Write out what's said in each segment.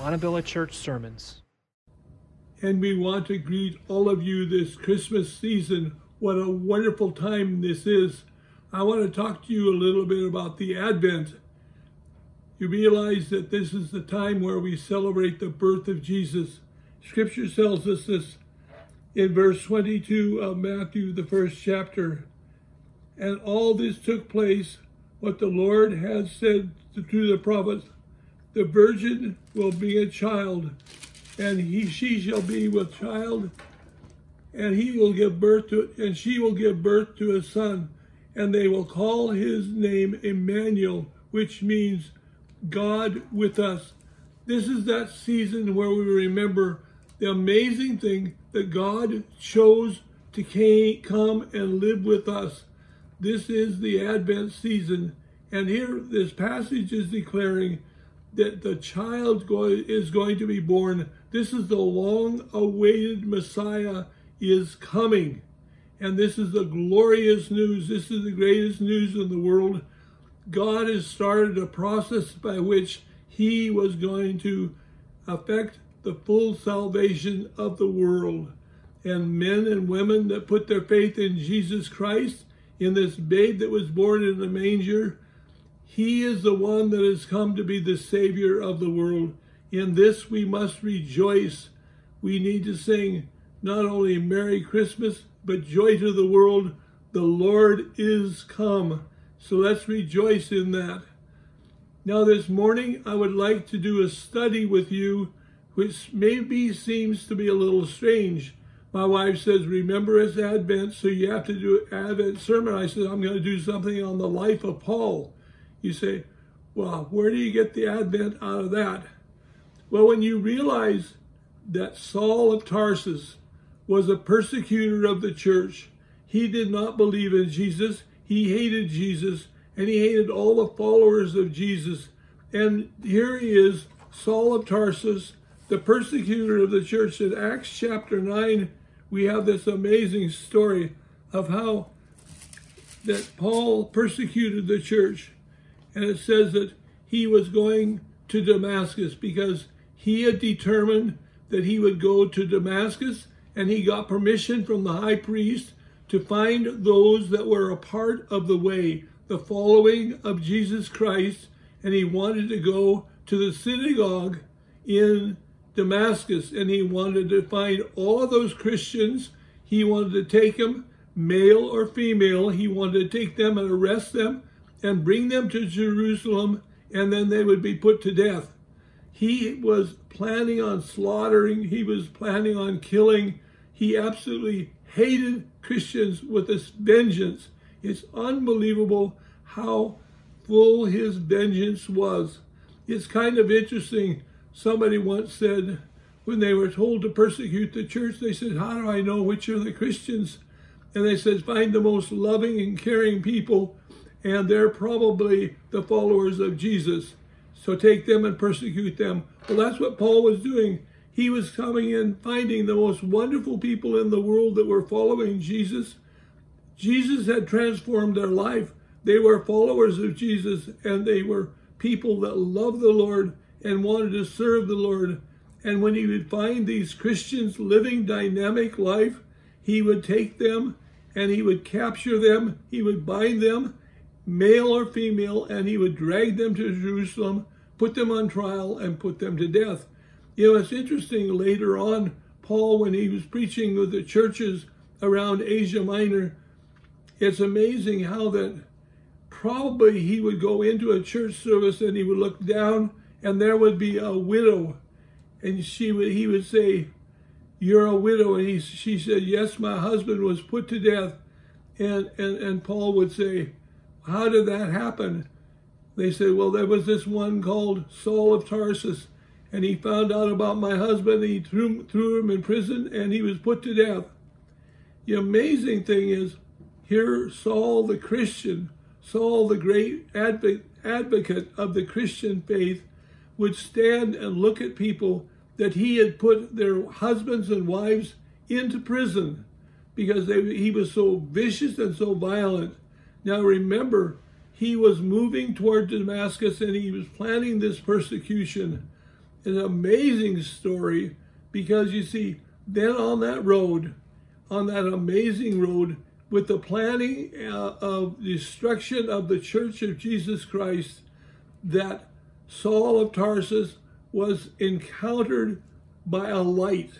Montebello Church Sermons. And we want to greet all of you this Christmas season. What a wonderful time this is. I want to talk to you a little bit about the Advent. You realize that this is the time where we celebrate the birth of Jesus. Scripture tells us this in verse 22 of Matthew, the first chapter. And all this took place, what the Lord has said to the prophets the virgin will be a child, and he she shall be with child, and he will give birth to and she will give birth to a son, and they will call his name Emmanuel, which means God with us. This is that season where we remember the amazing thing that God chose to come and live with us. This is the Advent season. And here this passage is declaring that the child is going to be born. This is the long awaited Messiah is coming. And this is the glorious news. This is the greatest news in the world. God has started a process by which he was going to affect the full salvation of the world. And men and women that put their faith in Jesus Christ, in this babe that was born in a manger, he is the one that has come to be the Savior of the world. In this we must rejoice. We need to sing not only Merry Christmas, but joy to the world. The Lord is come. So let's rejoice in that. Now, this morning, I would like to do a study with you, which maybe seems to be a little strange. My wife says, remember it's Advent, so you have to do an Advent sermon. I said, I'm going to do something on the life of Paul. You say, well, where do you get the Advent out of that? Well, when you realize that Saul of Tarsus was a persecutor of the church, he did not believe in Jesus, he hated Jesus, and he hated all the followers of Jesus. And here he is, Saul of Tarsus, the persecutor of the church. In Acts chapter 9, we have this amazing story of how that Paul persecuted the church and it says that he was going to Damascus because he had determined that he would go to Damascus and he got permission from the high priest to find those that were a part of the way, the following of Jesus Christ, and he wanted to go to the synagogue in Damascus and he wanted to find all those Christians. He wanted to take them, male or female, he wanted to take them and arrest them and bring them to Jerusalem, and then they would be put to death. He was planning on slaughtering, he was planning on killing. He absolutely hated Christians with this vengeance. It's unbelievable how full his vengeance was. It's kind of interesting. Somebody once said, when they were told to persecute the church, they said, How do I know which are the Christians? And they said, Find the most loving and caring people and they're probably the followers of Jesus. So take them and persecute them. Well, that's what Paul was doing. He was coming in, finding the most wonderful people in the world that were following Jesus. Jesus had transformed their life. They were followers of Jesus, and they were people that loved the Lord and wanted to serve the Lord. And when he would find these Christians living dynamic life, he would take them and he would capture them, he would bind them, male or female, and he would drag them to Jerusalem, put them on trial, and put them to death. You know, it's interesting later on, Paul, when he was preaching with the churches around Asia Minor, it's amazing how that probably he would go into a church service and he would look down and there would be a widow. And she would he would say you're a widow. And he, she said yes my husband was put to death. And and and paul would say how did that happen? They said, well, there was this one called Saul of Tarsus, and he found out about my husband. He threw, threw him in prison, and he was put to death. The amazing thing is, here Saul the Christian, Saul the great advocate of the Christian faith, would stand and look at people that he had put their husbands and wives into prison because they, he was so vicious and so violent. Now remember, he was moving toward Damascus and he was planning this persecution. an amazing story because you see, then on that road, on that amazing road, with the planning uh, of destruction of the church of Jesus Christ, that Saul of Tarsus was encountered by a light.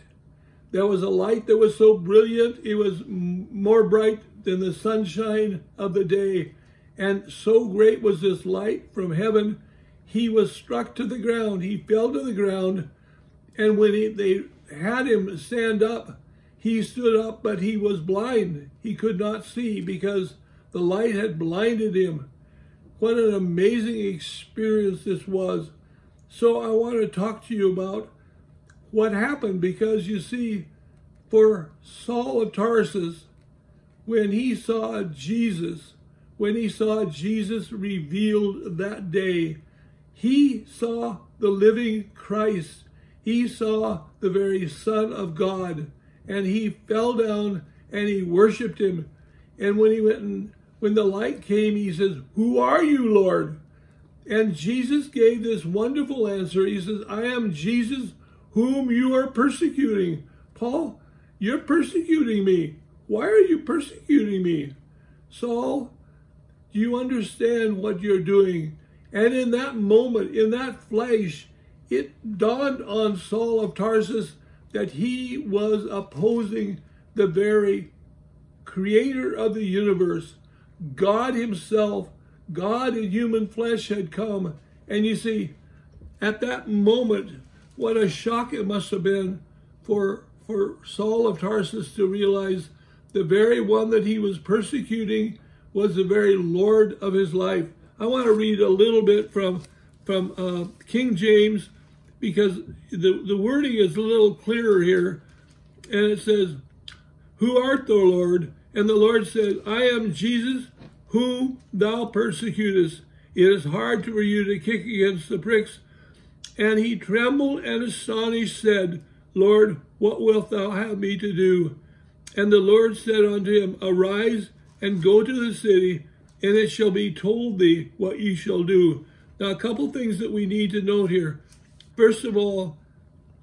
There was a light that was so brilliant, it was more bright than the sunshine of the day. And so great was this light from heaven, he was struck to the ground. He fell to the ground. And when he, they had him stand up, he stood up, but he was blind. He could not see because the light had blinded him. What an amazing experience this was. So I want to talk to you about what happened because you see, for Saul of Tarsus, when he saw Jesus, when he saw Jesus revealed that day, he saw the living Christ. He saw the very Son of God, and he fell down and he worshiped him. And when he went and when the light came, he says, Who are you, Lord? And Jesus gave this wonderful answer. He says, I am Jesus whom you are persecuting. Paul, you're persecuting me. Why are you persecuting me? Saul, do you understand what you're doing? And in that moment, in that flash, it dawned on Saul of Tarsus that he was opposing the very creator of the universe. God himself, God in human flesh had come. And you see, at that moment, what a shock it must have been for, for Saul of Tarsus to realize the very one that he was persecuting was the very Lord of his life. I want to read a little bit from, from uh, King James because the, the wording is a little clearer here. And it says, Who art thou, Lord? And the Lord said, I am Jesus, whom thou persecutest. It is hard for you to kick against the pricks. And he trembled and astonished said, Lord, what wilt thou have me to do? And the Lord said unto him, Arise and go to the city, and it shall be told thee what ye shall do. Now, a couple things that we need to note here. First of all,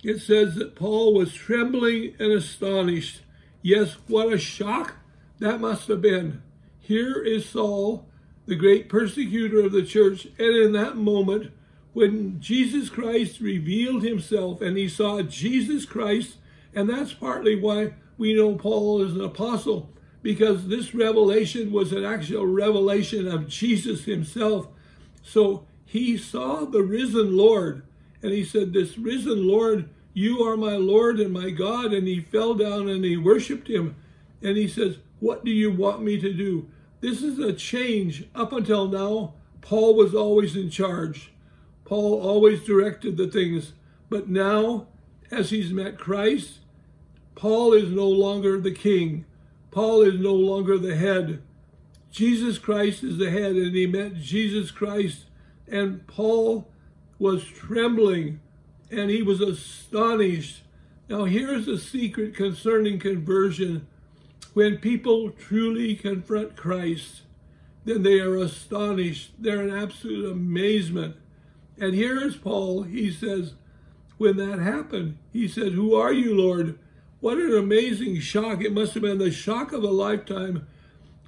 it says that Paul was trembling and astonished. Yes, what a shock that must have been. Here is Saul, the great persecutor of the church, and in that moment, when Jesus Christ revealed himself and he saw Jesus Christ, and that's partly why we know Paul is an apostle, because this revelation was an actual revelation of Jesus himself. So he saw the risen Lord, and he said, This risen Lord, you are my Lord and my God. And he fell down and he worshiped him. And he says, What do you want me to do? This is a change. Up until now, Paul was always in charge. Paul always directed the things. But now, as he's met Christ, Paul is no longer the king. Paul is no longer the head. Jesus Christ is the head, and he met Jesus Christ. And Paul was trembling and he was astonished. Now, here's a secret concerning conversion. When people truly confront Christ, then they are astonished. They're in absolute amazement. And here is Paul. He says, when that happened, he said, Who are you, Lord? What an amazing shock. It must have been the shock of a lifetime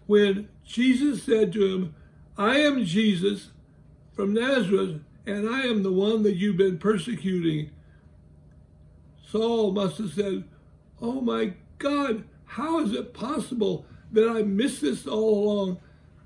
when Jesus said to him, I am Jesus from Nazareth, and I am the one that you've been persecuting. Saul must have said, Oh my God, how is it possible that I missed this all along?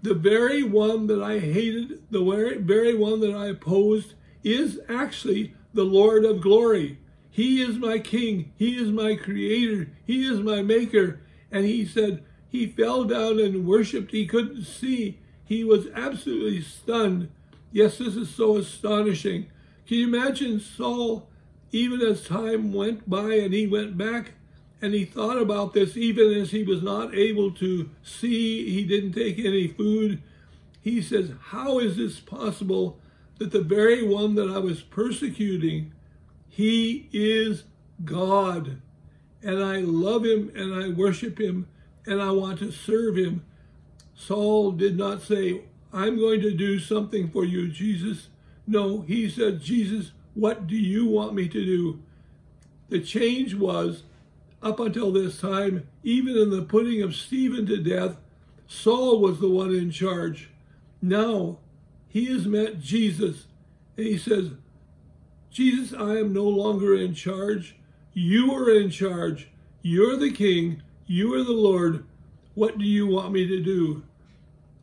The very one that I hated, the very, one that I opposed, is actually the Lord of glory. He is my king. He is my creator. He is my maker. And he said, he fell down and worshiped. He couldn't see. He was absolutely stunned. Yes, this is so astonishing. Can you imagine Saul, even as time went by and he went back and he thought about this even as he was not able to see, he didn't take any food. He says, How is this possible that the very one that I was persecuting, he is God? And I love him and I worship him and I want to serve him. Saul did not say, I'm going to do something for you, Jesus. No, he said, Jesus, What do you want me to do? The change was, up until this time, even in the putting of Stephen to death, Saul was the one in charge. Now he has met Jesus and he says, Jesus, I am no longer in charge. You are in charge. You're the king. You are the Lord. What do you want me to do?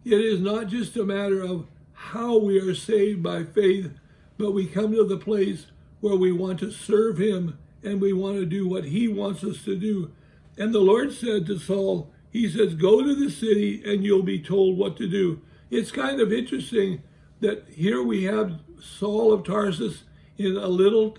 It is not just a matter of how we are saved by faith, but we come to the place where we want to serve him and we want to do what he wants us to do. And the Lord said to Saul, He says, Go to the city and you'll be told what to do. It's kind of interesting that here we have Saul of Tarsus in a little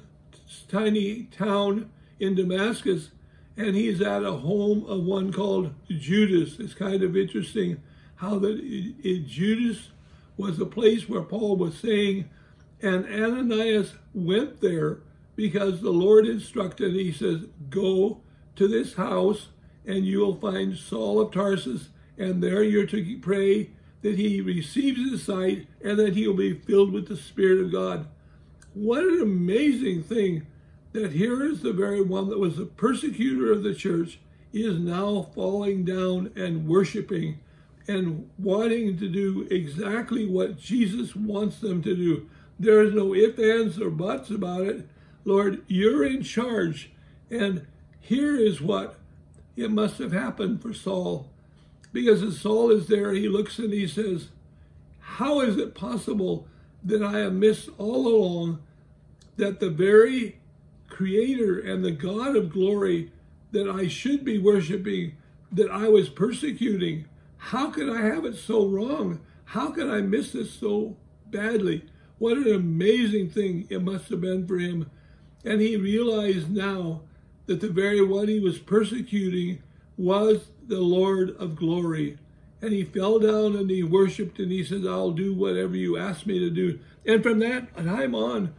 tiny town in Damascus, and he's at a home of one called Judas. It's kind of interesting how that it, it, Judas was a place where Paul was saying, and Ananias went there because the Lord instructed, he says, go to this house and you will find Saul of Tarsus, and there you're to pray that he receives his sight and that he will be filled with the Spirit of God. What an amazing thing that here is the very one that was the persecutor of the church is now falling down and worshiping and wanting to do exactly what Jesus wants them to do. There is no ifs, ands, or buts about it. Lord, you're in charge. And here is what it must have happened for Saul. Because as Saul is there, he looks and he says, How is it possible that I have missed all along that the very creator and the God of glory that I should be worshiping, that I was persecuting, how could I have it so wrong? How could I miss this so badly? What an amazing thing it must have been for him. And he realized now that the very one he was persecuting was the Lord of glory. And he fell down and he worshiped and he said, I'll do whatever you ask me to do. And from that time on,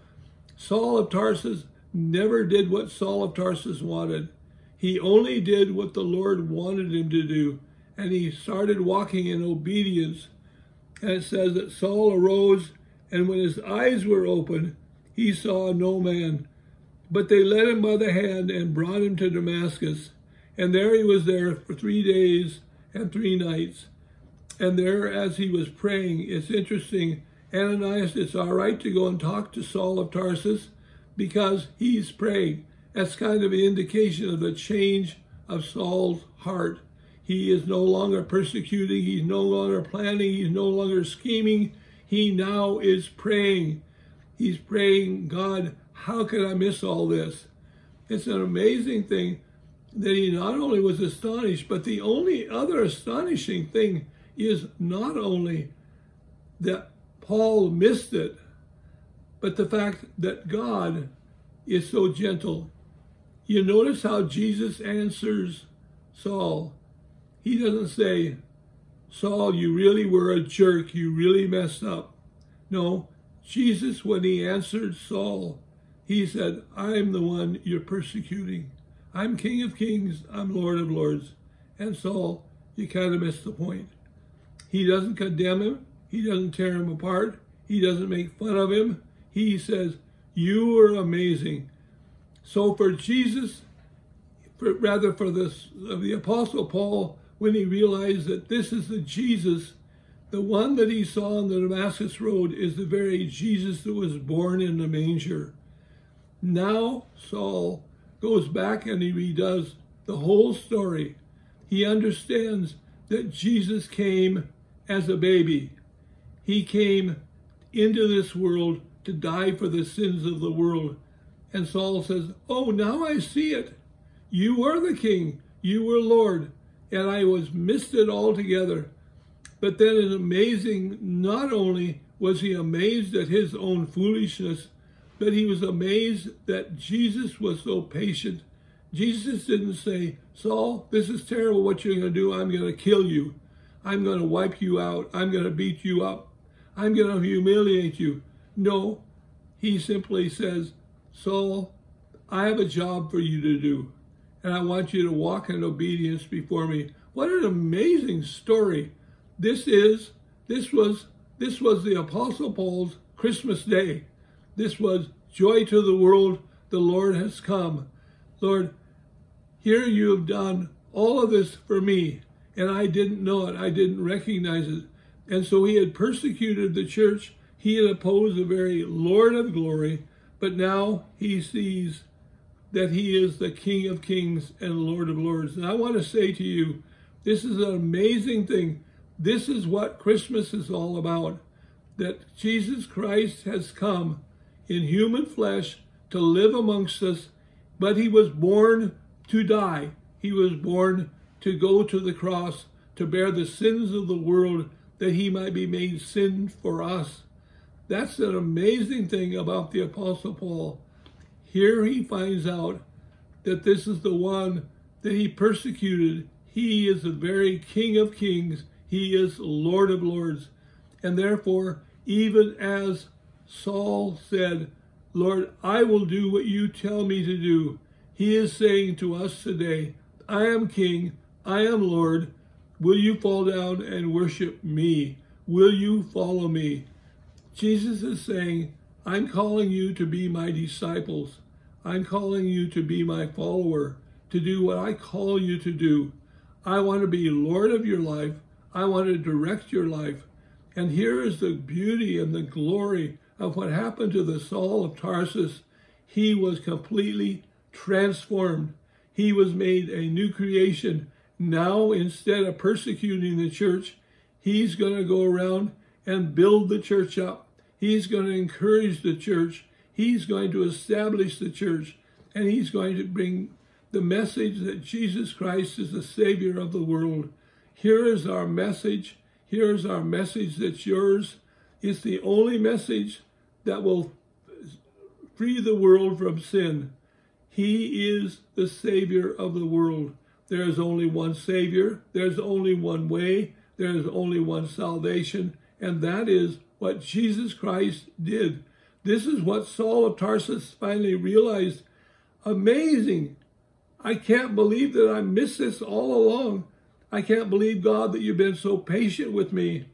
Saul of Tarsus never did what Saul of Tarsus wanted. He only did what the Lord wanted him to do and he started walking in obedience. And it says that Saul arose, and when his eyes were open, he saw no man. But they led him by the hand and brought him to Damascus. And there he was there for three days and three nights. And there, as he was praying, it's interesting. Ananias, it's all right to go and talk to Saul of Tarsus because he's praying. That's kind of an indication of the change of Saul's heart. He is no longer persecuting. He's no longer planning. He's no longer scheming. He now is praying. He's praying, God, how could I miss all this? It's an amazing thing that he not only was astonished, but the only other astonishing thing is not only that Paul missed it, but the fact that God is so gentle. You notice how Jesus answers Saul. He doesn't say, Saul, you really were a jerk. You really messed up. No, Jesus, when he answered Saul, he said, I'm the one you're persecuting. I'm King of Kings. I'm Lord of Lords. And Saul, you kind of missed the point. He doesn't condemn him. He doesn't tear him apart. He doesn't make fun of him. He says, you are amazing. So for Jesus, for, rather for this, the Apostle Paul, when he realized that this is the Jesus, the one that he saw on the Damascus Road is the very Jesus that was born in the manger. Now Saul goes back and he redoes the whole story. He understands that Jesus came as a baby. He came into this world to die for the sins of the world. And Saul says, Oh, now I see it. You were the king. You were Lord and I was missed it altogether. But then it's amazing, not only was he amazed at his own foolishness, but he was amazed that Jesus was so patient. Jesus didn't say, Saul, this is terrible what you're going to do. I'm going to kill you. I'm going to wipe you out. I'm going to beat you up. I'm going to humiliate you. No, he simply says, Saul, I have a job for you to do and I want you to walk in obedience before me. What an amazing story. This is, this was, this was the Apostle Paul's Christmas day. This was Joy to the world, the Lord has come. Lord, here you have done all of this for me, and I didn't know it. I didn't recognize it. And so he had persecuted the church. He had opposed the very Lord of glory, but now he sees that he is the King of kings and Lord of lords. And I want to say to you, this is an amazing thing. This is what Christmas is all about. That Jesus Christ has come in human flesh to live amongst us, but he was born to die. He was born to go to the cross, to bear the sins of the world, that he might be made sin for us. That's an amazing thing about the Apostle Paul. Here he finds out that this is the one that he persecuted. He is the very King of kings. He is Lord of lords. And therefore, even as Saul said, Lord, I will do what you tell me to do. He is saying to us today, I am King, I am Lord. Will you fall down and worship me? Will you follow me? Jesus is saying, I'm calling you to be my disciples. I'm calling you to be my follower, to do what I call you to do. I want to be Lord of your life. I want to direct your life. And here is the beauty and the glory of what happened to the Saul of Tarsus. He was completely transformed. He was made a new creation. Now, instead of persecuting the church, he's going to go around and build the church up. He's going to encourage the church. He's going to establish the church and he's going to bring the message that Jesus Christ is the Savior of the world. Here is our message. Here's our message that's yours. It's the only message that will free the world from sin. He is the Savior of the world. There is only one Savior. There's only one way. There is only one salvation. And that is what Jesus Christ did. This is what Saul of Tarsus finally realized. Amazing. I can't believe that I missed this all along. I can't believe, God, that you've been so patient with me.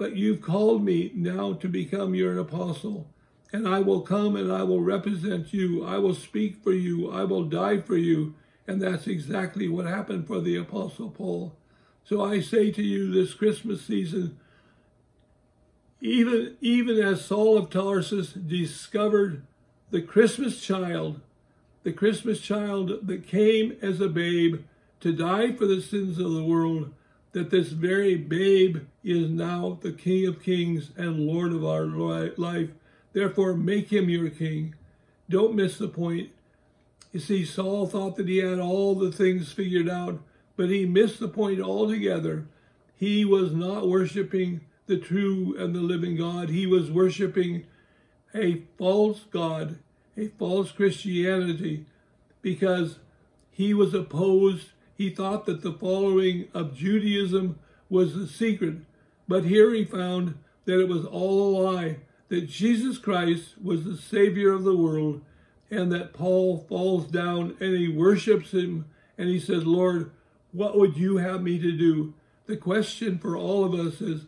But you've called me now to become your apostle. And I will come and I will represent you. I will speak for you. I will die for you. And that's exactly what happened for the Apostle Paul. So I say to you this Christmas season, even, even as Saul of Tarsus discovered the Christmas child, the Christmas child that came as a babe to die for the sins of the world, that this very babe is now the King of kings and Lord of our life. Therefore, make him your king. Don't miss the point. You see, Saul thought that he had all the things figured out, but he missed the point altogether. He was not worshiping the true and the living God. He was worshiping a false God, a false Christianity, because he was opposed. He thought that the following of Judaism was the secret. But here he found that it was all a lie, that Jesus Christ was the Savior of the world, and that Paul falls down and he worships him and he says, Lord, what would you have me to do? The question for all of us is,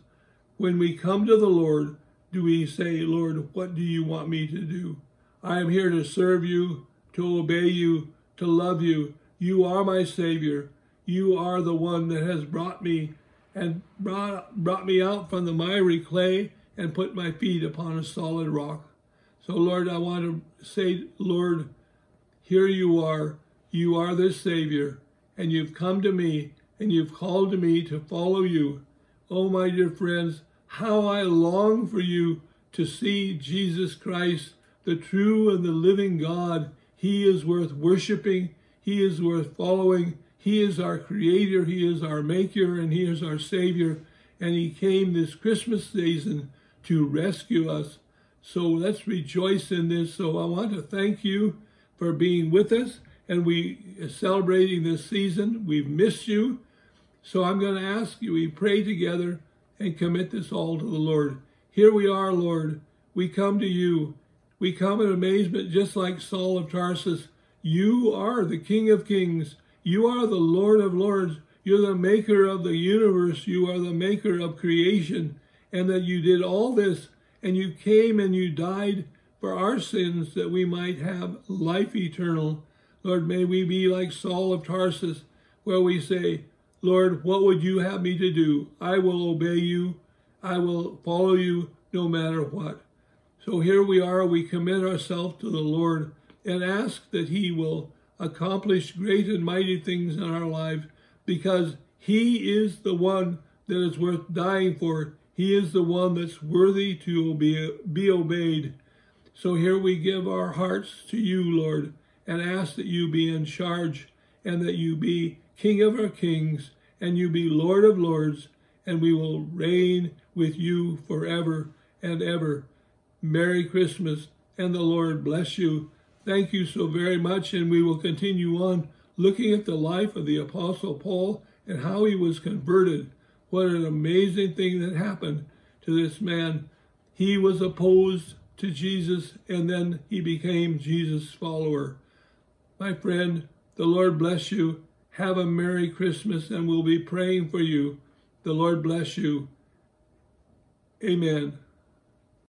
when we come to the Lord, do we say, Lord, what do you want me to do? I am here to serve you, to obey you, to love you. You are my Savior. You are the one that has brought me and brought, brought me out from the miry clay and put my feet upon a solid rock. So, Lord, I want to say, Lord, here you are. You are the Savior, and you've come to me, and you've called to me to follow you. Oh, my dear friends, how I long for you to see Jesus Christ, the true and the living God. He is worth worshiping. He is worth following. He is our creator. He is our maker and he is our savior. And he came this Christmas season to rescue us. So let's rejoice in this. So I want to thank you for being with us and we are celebrating this season. We've missed you. So I'm going to ask you, we pray together and commit this all to the Lord. Here we are, Lord. We come to you. We come in amazement, just like Saul of Tarsus. You are the King of Kings. You are the Lord of Lords. You're the maker of the universe. You are the maker of creation. And that you did all this and you came and you died for our sins that we might have life eternal. Lord, may we be like Saul of Tarsus, where we say, Lord, what would you have me to do? I will obey you. I will follow you no matter what. So here we are, we commit ourselves to the Lord and ask that he will accomplish great and mighty things in our lives because he is the one that is worth dying for. He is the one that's worthy to be, be obeyed. So here we give our hearts to you, Lord, and ask that you be in charge and that you be King of our kings and you be Lord of lords, and we will reign with you forever and ever. Merry Christmas, and the Lord bless you. Thank you so very much, and we will continue on looking at the life of the Apostle Paul and how he was converted. What an amazing thing that happened to this man. He was opposed to Jesus, and then he became Jesus' follower. My friend, the Lord bless you. Have a Merry Christmas, and we'll be praying for you. The Lord bless you. Amen.